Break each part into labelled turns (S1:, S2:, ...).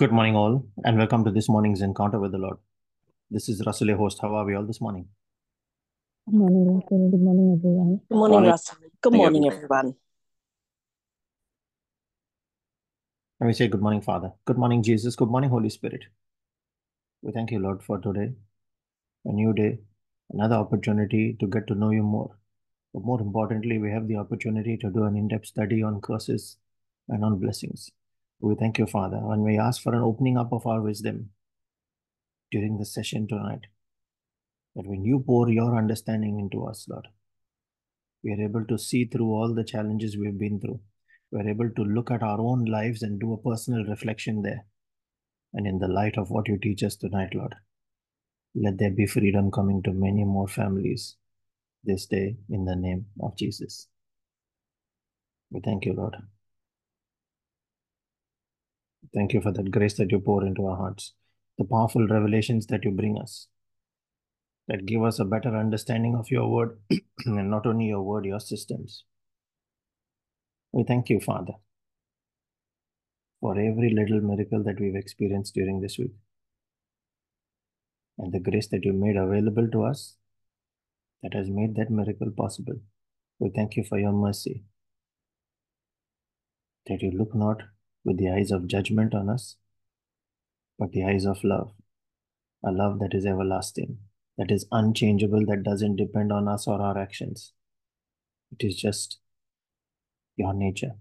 S1: Good morning, all, and welcome to this morning's encounter with the Lord. This is Russell, your host. How are we all this morning?
S2: Good morning, Russell. Good morning, everyone.
S3: Good morning,
S1: Morning.
S3: Russell. Good
S1: Morning,
S3: morning,
S1: everyone.
S3: everyone.
S1: And we say, Good morning, Father. Good morning, Jesus. Good morning, Holy Spirit. We thank you, Lord, for today, a new day, another opportunity to get to know you more. But more importantly, we have the opportunity to do an in depth study on curses and on blessings. We thank you, Father, and we ask for an opening up of our wisdom during the session tonight. That when you pour your understanding into us, Lord, we are able to see through all the challenges we've been through. We are able to look at our own lives and do a personal reflection there. And in the light of what you teach us tonight, Lord, let there be freedom coming to many more families this day in the name of Jesus. We thank you, Lord. Thank you for that grace that you pour into our hearts, the powerful revelations that you bring us, that give us a better understanding of your word, and not only your word, your systems. We thank you, Father, for every little miracle that we've experienced during this week and the grace that you made available to us that has made that miracle possible. We thank you for your mercy, that you look not with the eyes of judgment on us, but the eyes of love, a love that is everlasting, that is unchangeable, that doesn't depend on us or our actions. It is just your nature.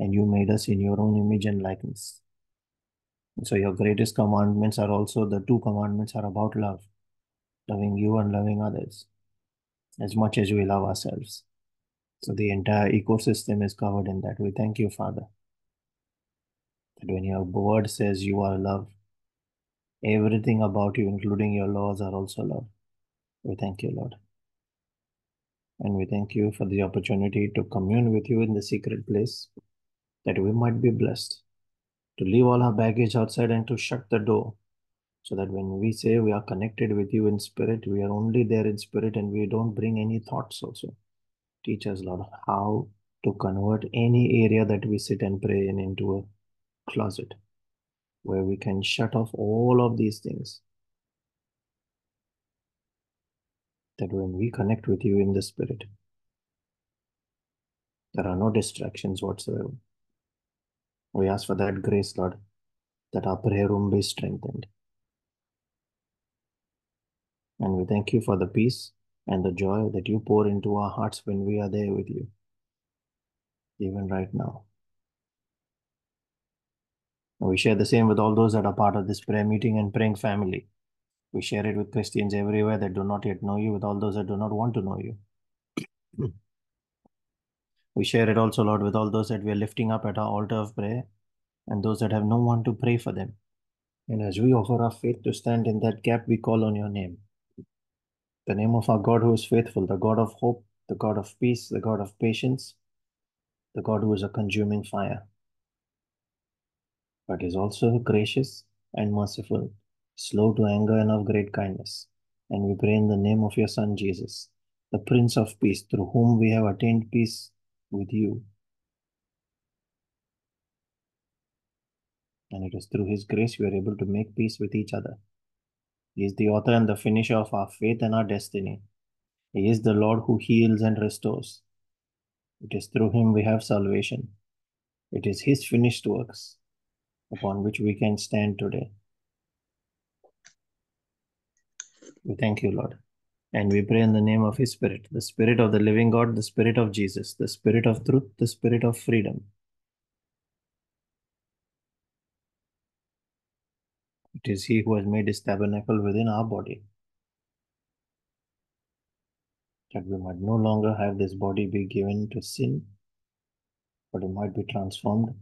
S1: And you made us in your own image and likeness. So your greatest commandments are also the two commandments are about love, loving you and loving others as much as we love ourselves. So the entire ecosystem is covered in that. We thank you, Father, that when your word says you are love, everything about you, including your laws, are also love. We thank you, Lord. And we thank you for the opportunity to commune with you in the secret place, that we might be blessed, to leave all our baggage outside and to shut the door, so that when we say we are connected with you in spirit, we are only there in spirit and we don't bring any thoughts also. Teach us, Lord, how to convert any area that we sit and pray in into a closet where we can shut off all of these things. That when we connect with you in the spirit, there are no distractions whatsoever. We ask for that grace, Lord, that our prayer room be strengthened. And we thank you for the peace and the joy that you pour into our hearts when we are there with you, even right now. We share the same with all those that are part of this prayer meeting and praying family. We share it with Christians everywhere that do not yet know you, with all those that do not want to know you. we share it also, Lord, with all those that we are lifting up at our altar of prayer and those that have no one to pray for them. And as we offer our faith to stand in that gap, we call on your name. The name of our God who is faithful, the God of hope, the God of peace, the God of patience, the God who is a consuming fire, but is also gracious and merciful, slow to anger and of great kindness. And we pray in the name of your Son Jesus, the Prince of Peace, through whom we have attained peace with you. And it is through his grace we are able to make peace with each other. He is the author and the finisher of our faith and our destiny. He is the Lord who heals and restores. It is through him we have salvation. It is his finished works upon which we can stand today. We thank you, Lord. And we pray in the name of his Spirit, the Spirit of the living God, the Spirit of Jesus, the Spirit of truth, the Spirit of freedom. It is he who has made his tabernacle within our body. That we might no longer have this body be given to sin, but it might be transformed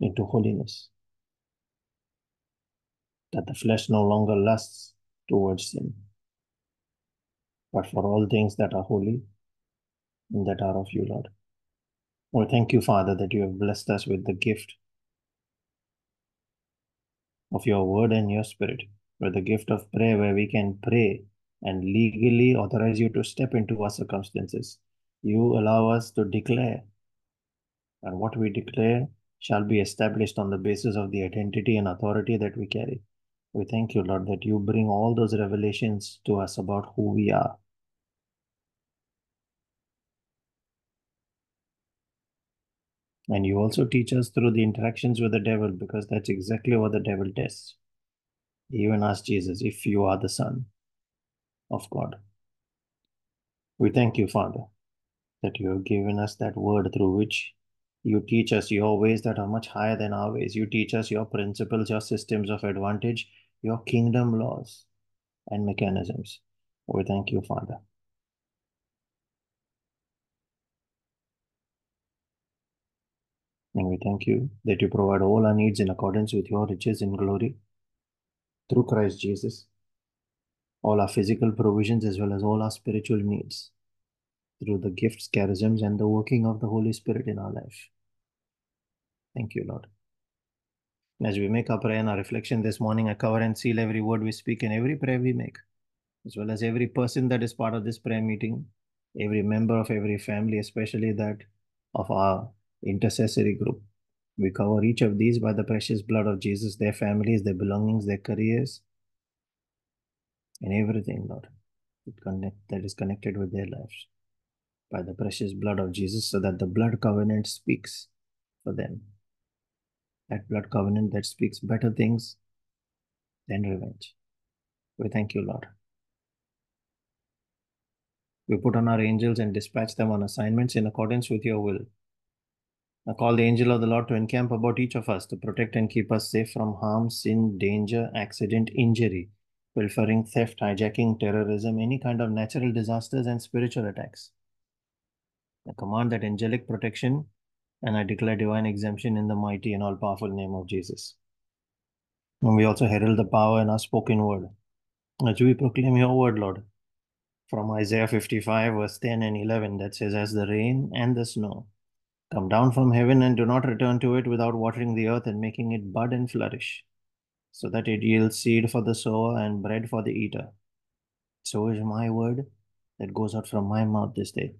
S1: into holiness. That the flesh no longer lusts towards sin, but for all things that are holy and that are of you, Lord. We thank you, Father, that you have blessed us with the gift of your word and your spirit, with the gift of prayer where we can pray and legally authorize you to step into our circumstances. You allow us to declare, and what we declare shall be established on the basis of the identity and authority that we carry. We thank you, Lord, that you bring all those revelations to us about who we are. And you also teach us through the interactions with the devil, because that's exactly what the devil tests. He even asked Jesus, if you are the Son of God. We thank you, Father, that you have given us that word through which you teach us your ways that are much higher than our ways. You teach us your principles, your systems of advantage, your kingdom laws and mechanisms. We thank you, Father. And we thank you that you provide all our needs in accordance with your riches in glory through Christ Jesus. All our physical provisions as well as all our spiritual needs through the gifts, charisms, and the working of the Holy Spirit in our life. Thank you, Lord. As we make our prayer and our reflection this morning, I cover and seal every word we speak and every prayer we make, as well as every person that is part of this prayer meeting, every member of every family, especially that of our intercessory group. We cover each of these by the precious blood of Jesus, their families, their belongings, their careers, and everything, Lord, that, is connected with their lives by the precious blood of Jesus, so that the blood covenant speaks for them. That blood covenant that speaks better things than revenge. We thank you, Lord. We put on our angels and dispatch them on assignments in accordance with your will. I call the angel of the Lord to encamp about each of us to protect and keep us safe from harm, sin, danger, accident, injury, pilfering, theft, hijacking, terrorism, any kind of natural disasters, and spiritual attacks. I command that angelic protection and I declare divine exemption in the mighty and all powerful name of Jesus. And we also herald the power in our spoken word. As we proclaim your word, Lord, from Isaiah 55, verse 10 and 11, that says, As the rain and the snow come down from heaven and do not return to it without watering the earth and making it bud and flourish, so that it yields seed for the sower and bread for the eater. So is my word that goes out from my mouth this day.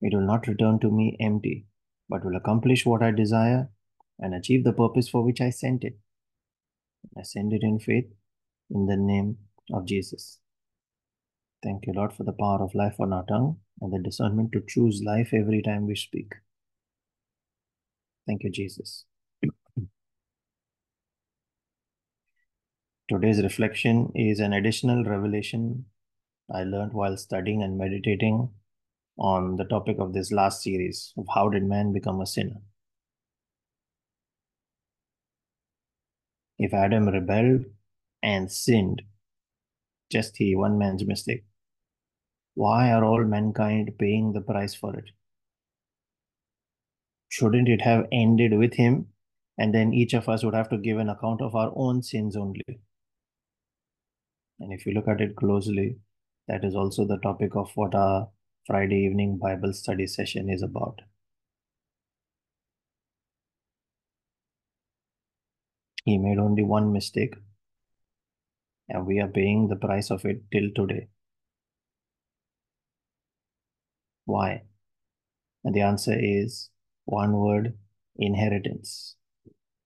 S1: It will not return to me empty, but will accomplish what I desire and achieve the purpose for which I sent it. I send it in faith in the name of Jesus. Thank you, Lord, for the power of life on our tongue and the discernment to choose life every time we speak. Thank you, Jesus. Today's reflection is an additional revelation I learned while studying and meditating on the topic of this last series of how did man become a sinner. If Adam rebelled and sinned, just he, one man's mistake, why are all mankind paying the price for it? Shouldn't it have ended with him and then each of us would have to give an account of our own sins only? And if you look at it closely, that is also the topic of what our Friday evening Bible study session is about. He made only one mistake, and we are paying the price of it till today. Why? And the answer is one word inheritance.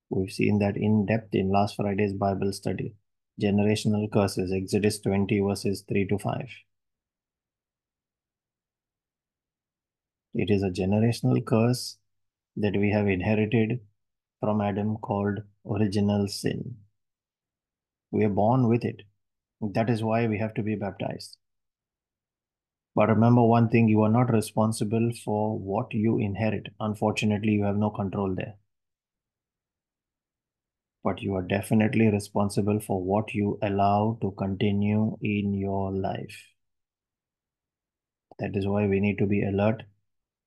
S1: We've seen that in depth in last Friday's Bible study. Generational curses, Exodus 20, verses 3 to 5. It is a generational curse that we have inherited from Adam called original sin. We are born with it. That is why we have to be baptized. But remember one thing you are not responsible for what you inherit. Unfortunately, you have no control there. But you are definitely responsible for what you allow to continue in your life. That is why we need to be alert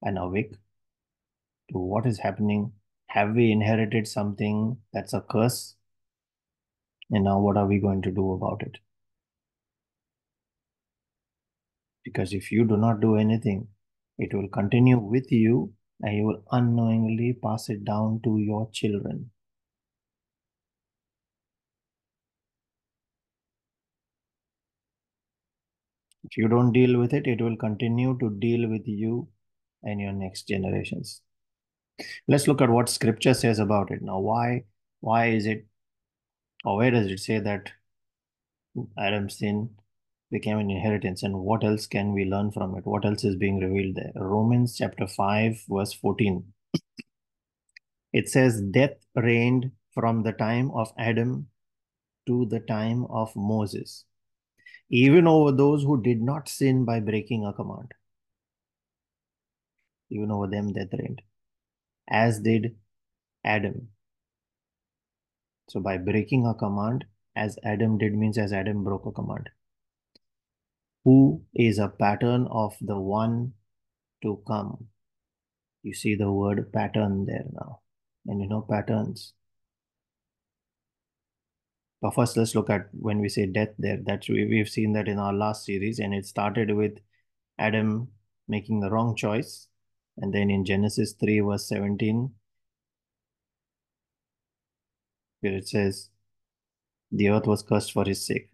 S1: and awake to what is happening. Have we inherited something that's a curse? And now, what are we going to do about it? Because if you do not do anything, it will continue with you and you will unknowingly pass it down to your children. If you don't deal with it, it will continue to deal with you and your next generations. Let's look at what scripture says about it. Now, why why is it or where does it say that Adam's sin became an inheritance and what else can we learn from it? What else is being revealed there? Romans chapter 5 verse 14. It says death reigned from the time of Adam to the time of Moses, even over those who did not sin by breaking a command. Even over them death reigned, as did Adam. So by breaking a command, as Adam did means as Adam broke a command. Who is a pattern of the one to come? You see the word pattern there now. And you know patterns. But first, let's look at when we say death there. That's we, we've seen that in our last series, and it started with Adam making the wrong choice. And then in Genesis 3, verse 17, where it says, the earth was cursed for his sake.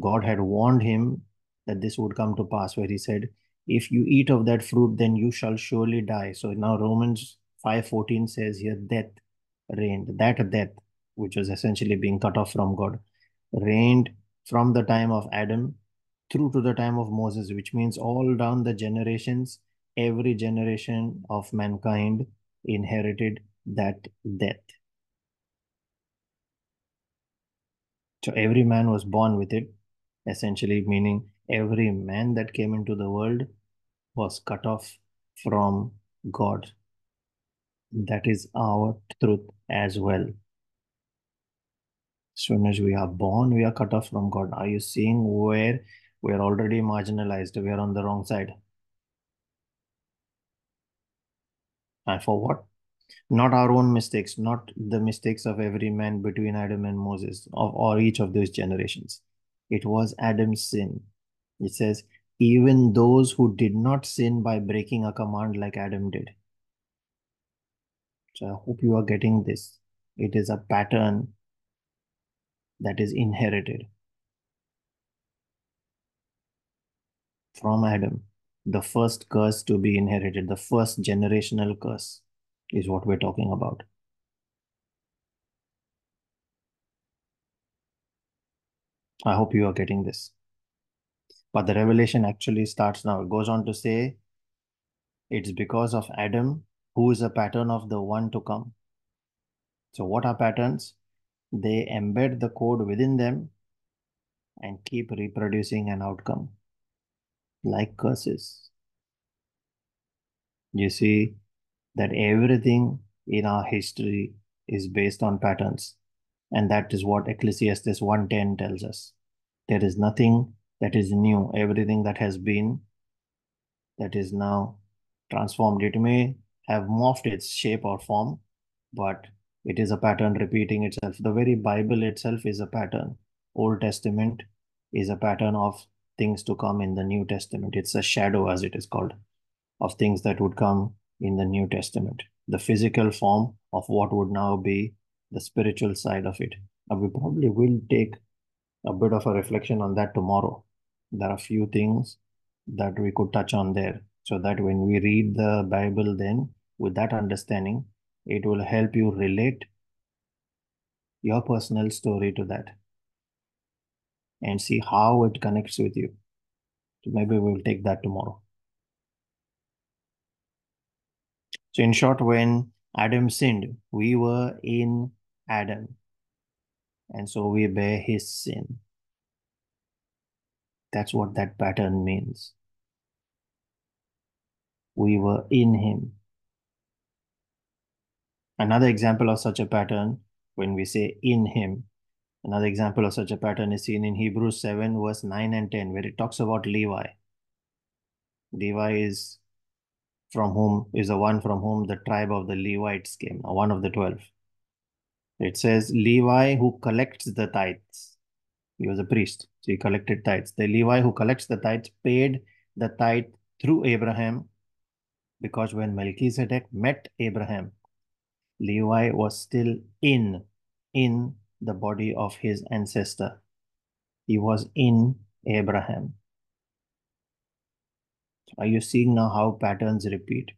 S1: God had warned him that this would come to pass, where he said, If you eat of that fruit, then you shall surely die. So now Romans 5:14 says here, death reigned. That death, which was essentially being cut off from God, reigned from the time of Adam through to the time of Moses, which means all down the generations, every generation of mankind inherited that death. So every man was born with it, essentially meaning every man that came into the world was cut off from God. That is our truth as well. As soon as we are born, we are cut off from God. Are you seeing where we are already marginalized? We are on the wrong side. And for what? Not our own mistakes, not the mistakes of every man between Adam and Moses, of, or each of those generations. It was Adam's sin. It says, even those who did not sin by breaking a command like Adam did. So I hope you are getting this. It is a pattern that is inherited from Adam. The first curse to be inherited, the first generational curse is what we're talking about. I hope you are getting this. But the revelation actually starts now. It goes on to say it's because of Adam, who is a pattern of the one to come. So, what are patterns? They embed the code within them and keep reproducing an outcome like curses. You see that everything in our history is based on patterns. And that is what Ecclesiastes 1.10 tells us. There is nothing that is new. Everything that has been, that is now transformed. It may have morphed its shape or form, but it is a pattern repeating itself. The very Bible itself is a pattern. Old Testament is a pattern of things to come in the New Testament. It's a shadow, as it is called, of things that would come in the New Testament. The physical form of what would now be the spiritual side of it. Now, we probably will take a bit of a reflection on that tomorrow. There are a few things that we could touch on there so that when we read the Bible, then with that understanding, it will help you relate your personal story to that and see how it connects with you. So maybe we'll take that tomorrow. So in short, when Adam sinned, we were in Adam. And so we bear his sin. That's what that pattern means. We were in him. Another example of such a pattern, when we say in him, another example of such a pattern is seen in Hebrews 7, verse 9 and 10, where it talks about Levi. Levi is from whom is the one from whom the tribe of the Levites came, one of the 12. It says, Levi who collects the tithes. He was a priest, so he collected tithes. The Levi who collects the tithes paid the tithe through Abraham because when Melchizedek met Abraham, Levi was still in, in the body of his ancestor. He was in Abraham. Are you seeing now how patterns repeat?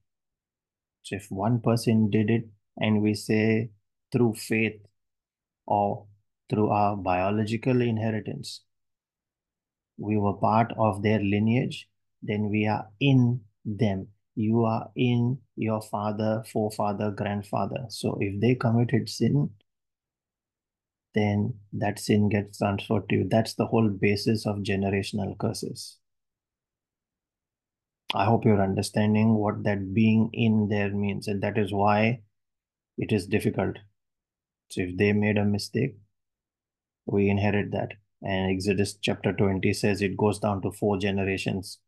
S1: So if one person did it and we say through faith or through our biological inheritance, we were part of their lineage, then we are in them. You are in your father, forefather, grandfather. So if they committed sin, then that sin gets transferred to you. That's the whole basis of generational curses. I hope you're understanding what that being in there means, and that is why it is difficult. So if they made a mistake, we inherit that. And Exodus chapter 20 says it goes down to four generations.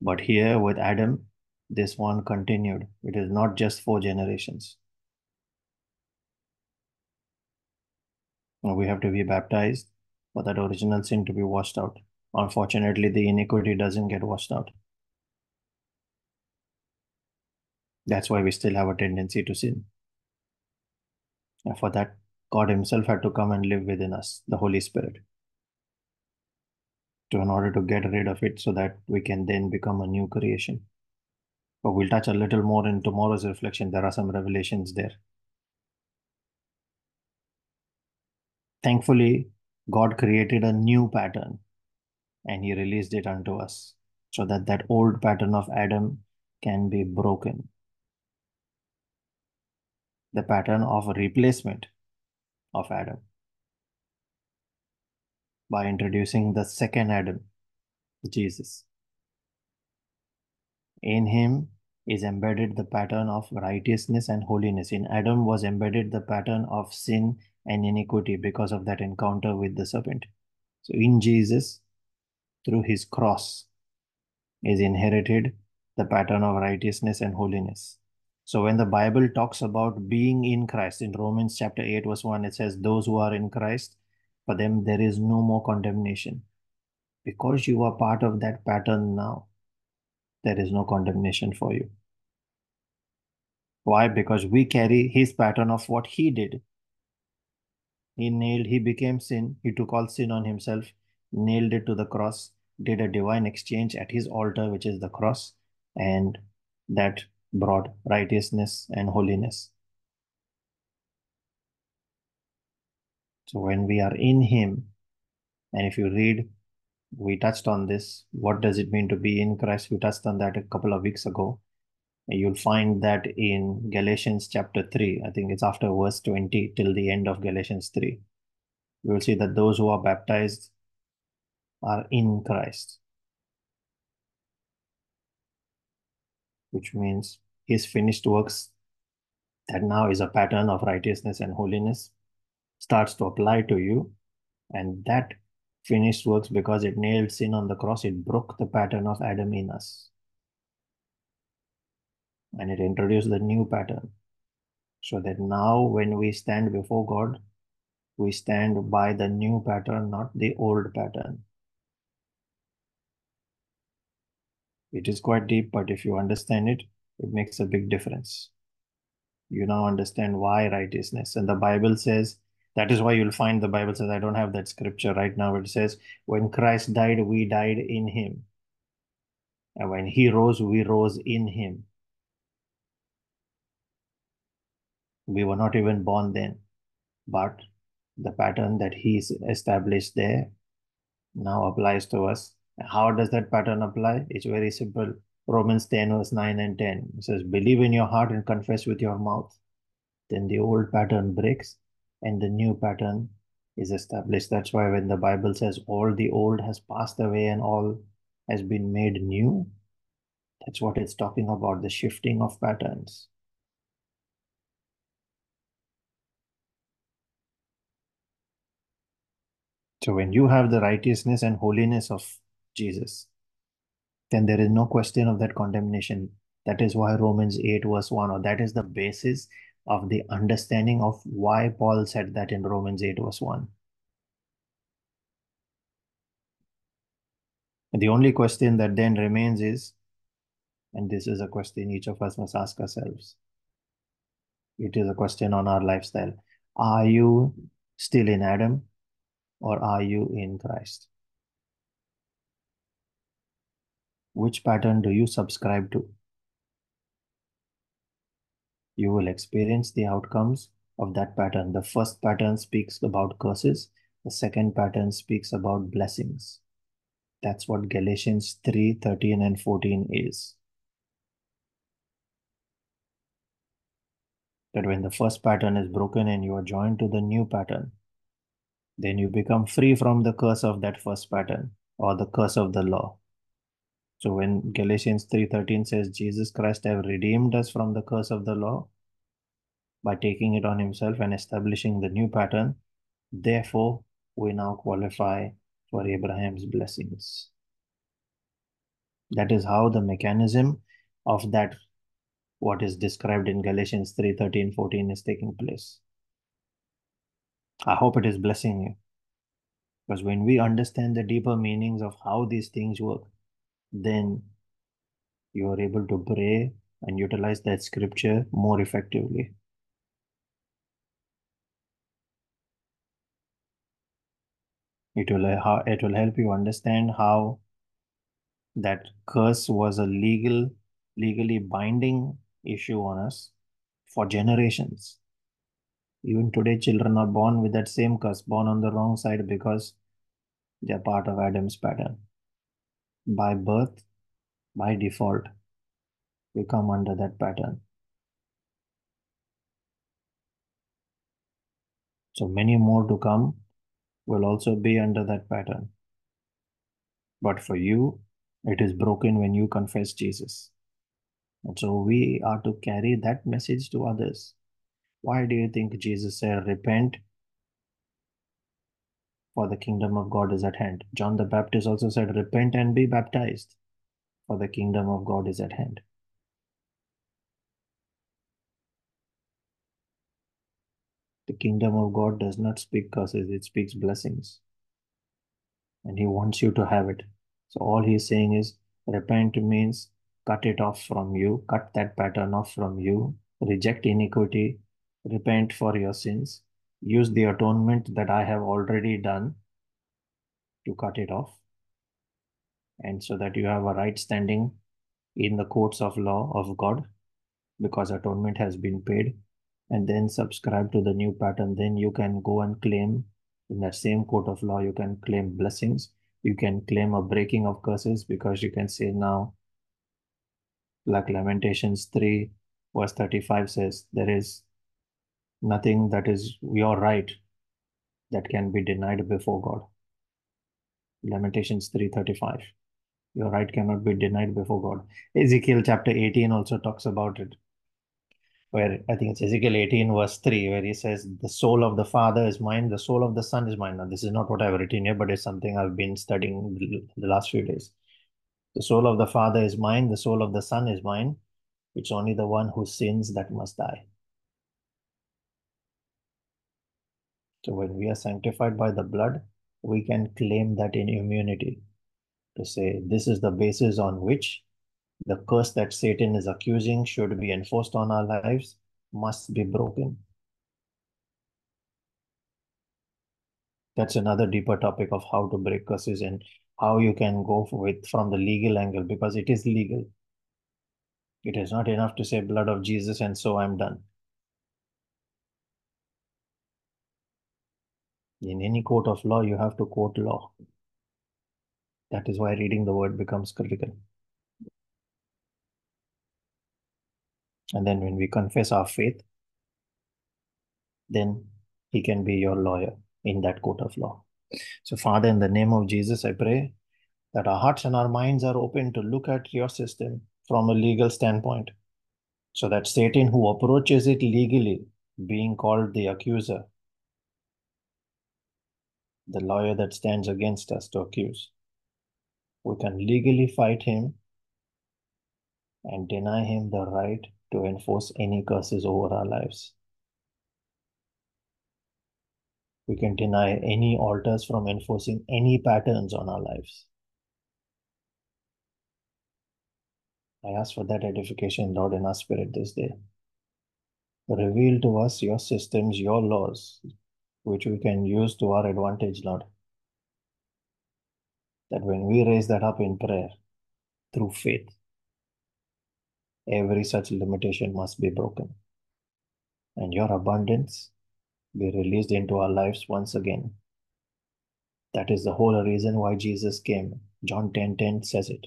S1: But here with Adam, this one continued. It is not just four generations. We have to be baptized for that original sin to be washed out. Unfortunately, the iniquity doesn't get washed out. That's why we still have a tendency to sin. And for that, God Himself had to come and live within us, the Holy Spirit, to in order to get rid of it so that we can then become a new creation. But we'll touch a little more in tomorrow's reflection. There are some revelations there. Thankfully, God created a new pattern and He released it unto us so that that old pattern of Adam can be broken. The pattern of replacement of Adam by introducing the second Adam, Jesus. In him is embedded the pattern of righteousness and holiness. In Adam was embedded the pattern of sin and iniquity because of that encounter with the serpent. So in Jesus, through his cross, is inherited the pattern of righteousness and holiness. So when the Bible talks about being in Christ in Romans chapter 8 verse 1 it says those who are in Christ for them there is no more condemnation because you are part of that pattern now there is no condemnation for you why because we carry his pattern of what he did he nailed he became sin he took all sin on himself nailed it to the cross did a divine exchange at his altar which is the cross and that brought righteousness and holiness. So when we are in Him, and if you read, we touched on this. What does it mean to be in Christ? We touched on that a couple of weeks ago. You'll find that in Galatians chapter 3. I think it's after verse 20 till the end of Galatians 3. You will see that those who are baptized are in Christ. Which means his finished works that now is a pattern of righteousness and holiness starts to apply to you and that finished works because it nailed sin on the cross it broke the pattern of adam in us and it introduced the new pattern so that now when we stand before god we stand by the new pattern not the old pattern it is quite deep but if you understand it it makes a big difference. You now understand why righteousness. And the Bible says, that is why you'll find the Bible says, I don't have that scripture right now. It says, when Christ died, we died in him. And when he rose, we rose in him. We were not even born then, but the pattern that he established there now applies to us. How does that pattern apply? It's very simple. Romans 10, verse 9 and 10. It says, Believe in your heart and confess with your mouth. Then the old pattern breaks and the new pattern is established. That's why when the Bible says all the old has passed away and all has been made new, that's what it's talking about the shifting of patterns. So when you have the righteousness and holiness of Jesus, then there is no question of that condemnation. That is why Romans 8 verse 1, or that is the basis of the understanding of why Paul said that in Romans 8 verse 1. And the only question that then remains is, and this is a question each of us must ask ourselves. It is a question on our lifestyle. Are you still in Adam or are you in Christ? Which pattern do you subscribe to? You will experience the outcomes of that pattern. The first pattern speaks about curses. The second pattern speaks about blessings. That's what Galatians 3, 13 and 14 is. That when the first pattern is broken and you are joined to the new pattern, then you become free from the curse of that first pattern or the curse of the law. So when Galatians 3.13 says Jesus Christ have redeemed us from the curse of the law by taking it on himself and establishing the new pattern, therefore we now qualify for Abraham's blessings. That is how the mechanism of that what is described in Galatians 3, 13, 14 is taking place. I hope it is blessing you. Because when we understand the deeper meanings of how these things work, then you are able to pray and utilize that scripture more effectively. It will, uh, it will help you understand how that curse was a legal, legally binding issue on us for generations. Even today, children are born with that same curse, born on the wrong side because they're part of Adam's pattern. By birth, by default, we come under that pattern. So many more to come will also be under that pattern. But for you, it is broken when you confess Jesus. And so we are to carry that message to others. Why do you think Jesus said, Repent, for the kingdom of God is at hand? John the Baptist also said, Repent and be baptized, for the kingdom of God is at hand. The kingdom of God does not speak curses, it speaks blessings. And He wants you to have it. So all He's saying is, repent means cut it off from you, cut that pattern off from you, reject iniquity, repent for your sins, use the atonement that I have already done to cut it off, and so that you have a right standing in the courts of law of God because atonement has been paid, and then subscribe to the new pattern. Then you can go and claim in that same court of law, you can claim blessings. You can claim a breaking of curses because you can say now, like Lamentations 3, verse 35 says, there is nothing that is your right that can be denied before God. Lamentations 3.35. Your right cannot be denied before God. Ezekiel chapter 18 also talks about it. Where I think it's Ezekiel 18 verse 3, where he says, The soul of the Father is mine, the soul of the Son is mine. Now, this is not what I've written here, but it's something I've been studying the last few days. The soul of the Father is mine, the soul of the Son is mine. It's only the one who sins that must die. So when we are sanctified by the blood, we can claim that in immunity to say this is the basis on which the curse that Satan is accusing should be enforced on our lives must be broken. That's another deeper topic of how to break curses and how you can go with from the legal angle because it is legal. It is not enough to say blood of Jesus and so I'm done. In any court of law, you have to quote law. That is why reading the word becomes critical. And then when we confess our faith, then he can be your lawyer in that court of law. So, Father, in the name of Jesus, I pray that our hearts and our minds are open to look at your system from a legal standpoint. So that Satan, who approaches it legally, being called the accuser, the lawyer that stands against us to accuse. We can legally fight him and deny him the right to enforce any curses over our lives. We can deny any altars from enforcing any patterns on our lives. I ask for that edification, Lord, in our spirit this day. Reveal to us your systems, your laws, which we can use to our advantage, Lord. That when we raise that up in prayer, through faith. Every such limitation must be broken. And your abundance be released into our lives once again. That is the whole reason why Jesus came. John 10 10 says it.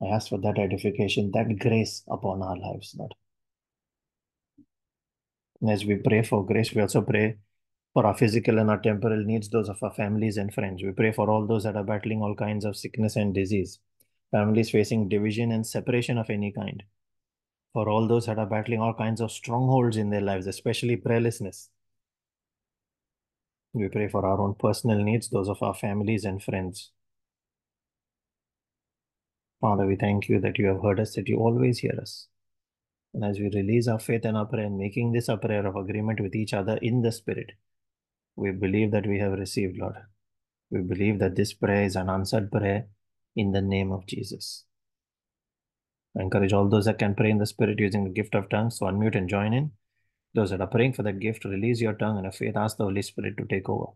S1: I ask for that edification, that grace upon our lives, Lord. And as we pray for grace, we also pray for our physical and our temporal needs, those of our families and friends. We pray for all those that are battling all kinds of sickness and disease, families facing division and separation of any kind. For all those that are battling all kinds of strongholds in their lives, especially prayerlessness. We pray for our own personal needs, those of our families and friends. Father, we thank you that you have heard us, that you always hear us. And as we release our faith and our prayer, and making this a prayer of agreement with each other in the Spirit, we believe that we have received, Lord. We believe that this prayer is an answered prayer in the name of Jesus. I encourage all those that can pray in the Spirit using the gift of tongues to unmute and join in. Those that are praying for that gift, release your tongue and a faith, ask the Holy Spirit to take over.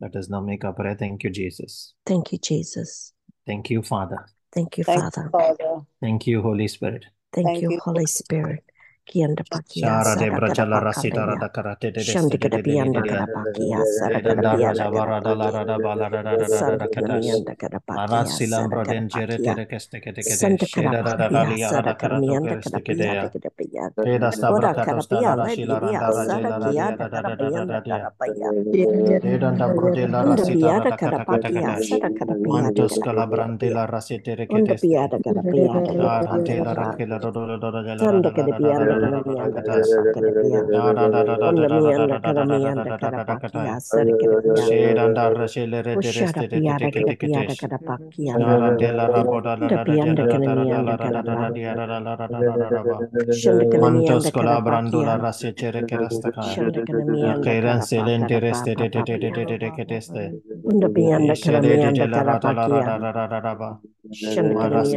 S1: Let us now make our prayer. Thank you, Jesus.
S3: Thank you, Jesus.
S1: Thank you, Father.
S3: Thank you,
S4: Thank you, Father.
S1: Thank you, Holy Spirit.
S3: Thank,
S4: Thank
S3: you,
S4: you,
S3: Holy Spirit. kianda pakia
S1: sarada karate de
S3: shandi kada pakia
S1: la
S3: kada kada pakia
S1: silam jere keste
S3: kada da
S1: la
S3: kada pakia kada
S1: brande la
S3: kada miyanda kada
S1: katas.
S3: pakada biya.
S1: Da da da da da da da da da da da da da da da da
S3: pakia
S1: katai.
S3: sara kada biya.
S1: Shedanda rashele rete
S3: Ushara
S1: reste rete
S3: piyada
S1: teke
S3: kada
S1: teke
S3: piyada
S1: tesh.
S3: kada pakiyanda.
S1: Sharantela raboda la
S3: Onda
S1: da da la da da da la
S3: miyanda
S1: da da
S3: kada
S1: da
S3: pa.
S1: da dia da da la da da da da da ba. Mantos colabrando la rase chere que resta kaya.
S3: Shanda kana miyanda
S1: Akairan
S3: kada
S1: selente reste
S3: pa
S1: te te
S3: pa
S1: te te
S3: piya.
S1: te te te que teste.
S3: Onda piyanda kana
S1: Ishede de de la
S3: kada
S1: rata la da
S3: pakia.
S1: da da da da da ba. Maras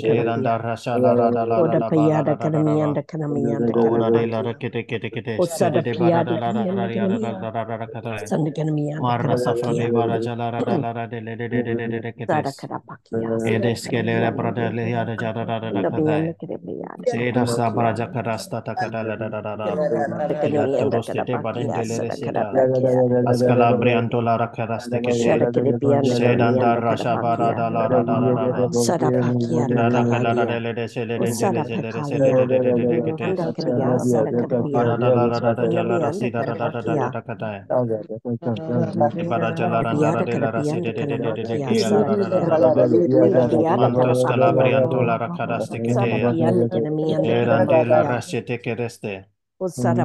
S1: que
S3: Anda Oda paya
S1: da kanamiyan da kanamiyan da kanamiyan. Jalara.
S3: Sada jara
S1: Rasha da da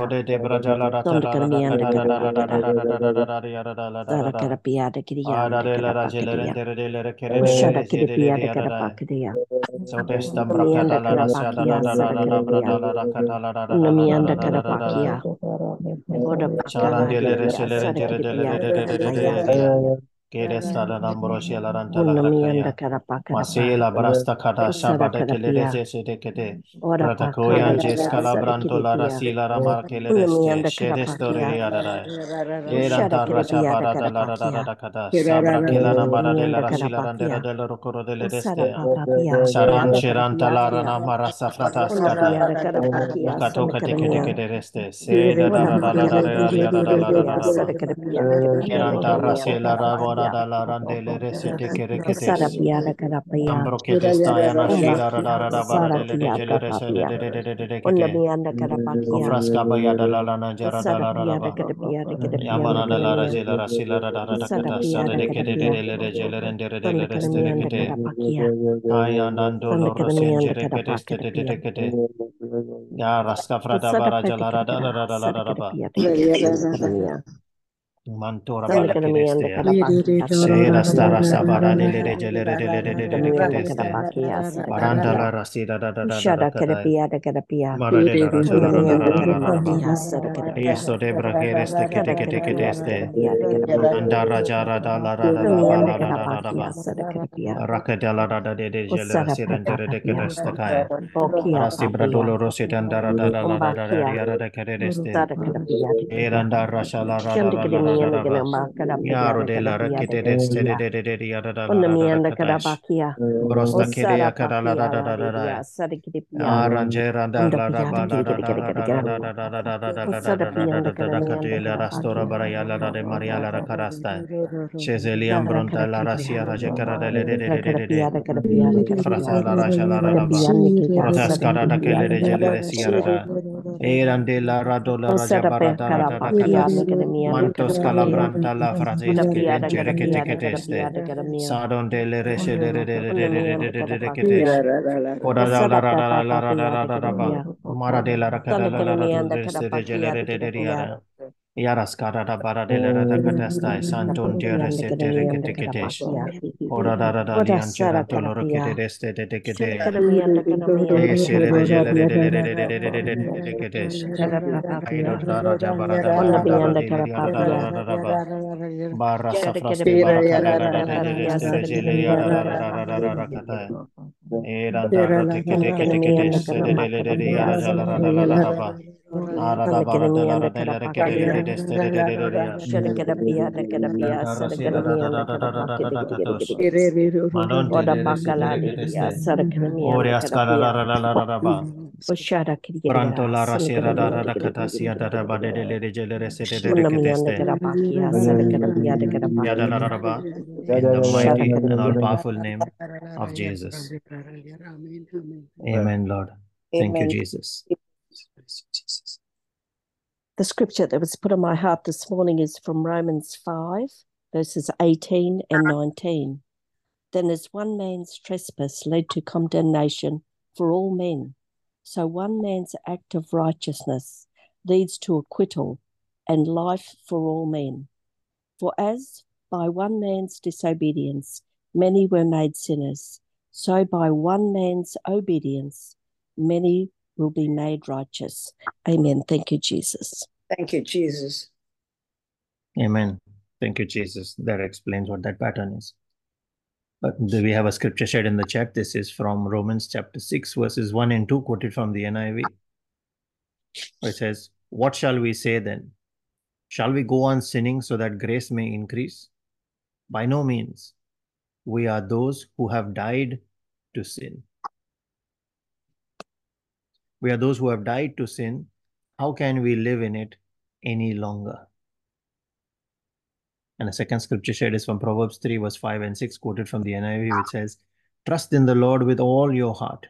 S1: da da da da da da
S3: Unamiyanda
S1: da da
S3: kada
S1: da da da.
S3: pakia. Oda pakala
S1: Charan de le re se
S3: didia
S1: le
S3: sada
S1: rente de
S3: kida
S1: de le de
S3: piyada
S1: de de
S3: kada
S1: de de de
S3: paya.
S1: de de ya. Kere stada nambroshi la ranta la
S3: Unamianda
S1: rakaya.
S3: karapaka
S1: Masela brasta kata
S3: Usara
S1: shabada kele
S3: karapia.
S1: reze sete kete.
S3: Ora
S1: Prata
S3: pakala
S1: koyan
S3: ya
S1: jeskala branto la
S3: sadikiripia.
S1: rasila rama kele
S3: Unamianda
S1: reste. Shede story
S3: karapakia.
S1: yadara.
S3: Ushara
S1: Eranta rasha
S3: kiripia da
S1: barada la rada
S3: karapakia.
S1: rada kata. Sabra kela nambara de la rasila randera la rokoro la la rana marasa fratas kata. kate kete kete reste. Se da da da da da da
S3: da
S1: da da da da da da da da
S3: da
S1: da la
S3: da
S1: da la la da la
S3: da da da
S1: Ya, raska frada bara
S3: jalara da da.
S1: Mantora
S3: Sera
S1: stara sabara de le de jele de le de de de de
S3: de
S1: Baranda la rasi da da da da Shada
S3: kada da pia da da da
S1: da da Isto
S3: de
S1: bra
S3: ke reste
S1: ke de ke de ke de este raja ra da la
S3: ra da
S1: da la la la la
S3: la
S1: Raka
S3: da
S1: la
S3: da
S1: da de de
S3: jele
S1: rasi da de de
S3: ke
S1: de
S3: este
S1: Rasi bra
S3: dolo
S1: da
S3: da da
S1: da la la la la la de la la la Ponemianda
S3: Gelema
S1: Kadapia
S3: Rodela
S1: Rakete Stedede Ponemianda
S3: Kadabakia
S1: Brosta
S3: Kedea
S1: Mantos calabranta la frases
S3: Una
S1: que
S3: da
S1: jere que te que te este. Sadon de le reshe de de de de de de de de de de que te. Ora la
S3: Osara
S1: ra
S3: pe
S1: da la la. Mara de la ra ka da
S3: Sanda
S1: la la ra do
S3: karamianda
S1: de de de de de de
S3: karapia.
S1: yara. Yara skara da bara de la ra da ka testa e santon de
S3: Yanda
S1: rese te re que te que tes.
S3: karapakia.
S1: Ora da da da
S3: Ora
S1: lian
S3: sara
S1: cheranto loro que te
S3: karapia.
S1: de de que te.
S3: Karamianda
S1: shere de jele de
S3: karapakia.
S1: de de de de de de de de de de que tes.
S3: Sara
S1: Ai do
S3: papapia.
S1: da ra ja bara da la
S3: Onda
S1: ra da ra
S3: biyanda
S1: de le yara da la
S3: karapapia.
S1: ra da da ba. Barra
S3: Shara
S1: safraske
S3: karapia da
S1: barakada la da de de
S3: karapia.
S1: este de
S3: Sara
S1: jele ya da
S3: karamianda
S1: da da da da da da da
S3: karapapia.
S1: kata da da ro teke
S3: Sanda
S1: teke teke te
S3: karamianda
S1: se de de le de de ya
S3: karapakapia.
S1: da ja
S3: Sara
S1: la da da la da da
S3: karapia.
S1: ba a da da
S3: Sanda
S1: ba ra da la da
S3: karamianda
S1: de le re ke de de de
S3: karapakia.
S1: de ste de de de Powerful name of Jesus. Amen, Lord. Thank you, Jesus.
S3: The scripture that was put on my heart this morning is from Romans 5, verses 18 and 19. Then, as one man's trespass led to condemnation for all men, so one man's act of righteousness leads to acquittal and life for all men. For as by one man's disobedience many were made sinners, so by one man's obedience many will be made righteous. Amen. Thank you, Jesus.
S2: Thank you, Jesus.
S1: Amen. Thank you, Jesus. That explains what that pattern is. But do we have a scripture shared in the chat? This is from Romans chapter 6, verses 1 and 2, quoted from the NIV. It says, What shall we say then? Shall we go on sinning so that grace may increase? By no means. We are those who have died to sin. We are those who have died to sin. How can we live in it any longer? And the second scripture shared is from Proverbs 3, verse 5 and 6, quoted from the NIV, which says, Trust in the Lord with all your heart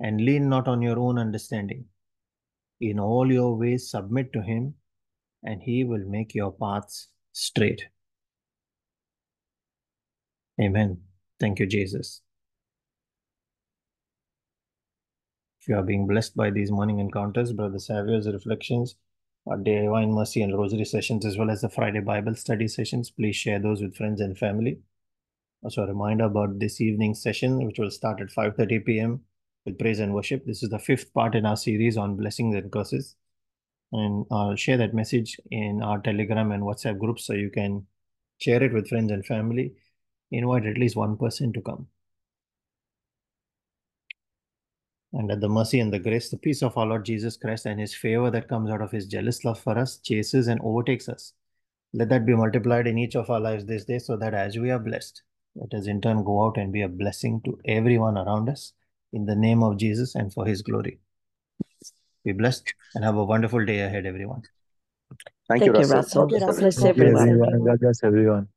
S1: and lean not on your own understanding. In all your ways, submit to Him, and He will make your paths straight. Amen. Thank you, Jesus. If you are being blessed by these morning encounters, Brother Savio's reflections, our Divine Mercy and Rosary sessions, as well as the Friday Bible study sessions, please share those with friends and family. Also, a reminder about this evening's session, which will start at 5.30 p.m. with praise and worship. This is the fifth part in our series on blessings and curses. And I'll share that message in our Telegram and WhatsApp groups so you can Share it with friends and family. Invite at least one person to come. And that the mercy and the grace, the peace of our Lord Jesus Christ and his favor that comes out of his jealous love for us chases and overtakes us. Let that be multiplied in each of our lives this day so that as we are blessed, let us in turn go out and be a blessing to everyone around us in the name of Jesus and for his glory. Be blessed and have a wonderful day ahead, everyone.
S4: Thank,
S3: Thank
S4: you,
S3: you,
S4: Russell.
S3: Russell. God bless
S4: God bless
S3: everyone.
S4: everyone. God bless everyone.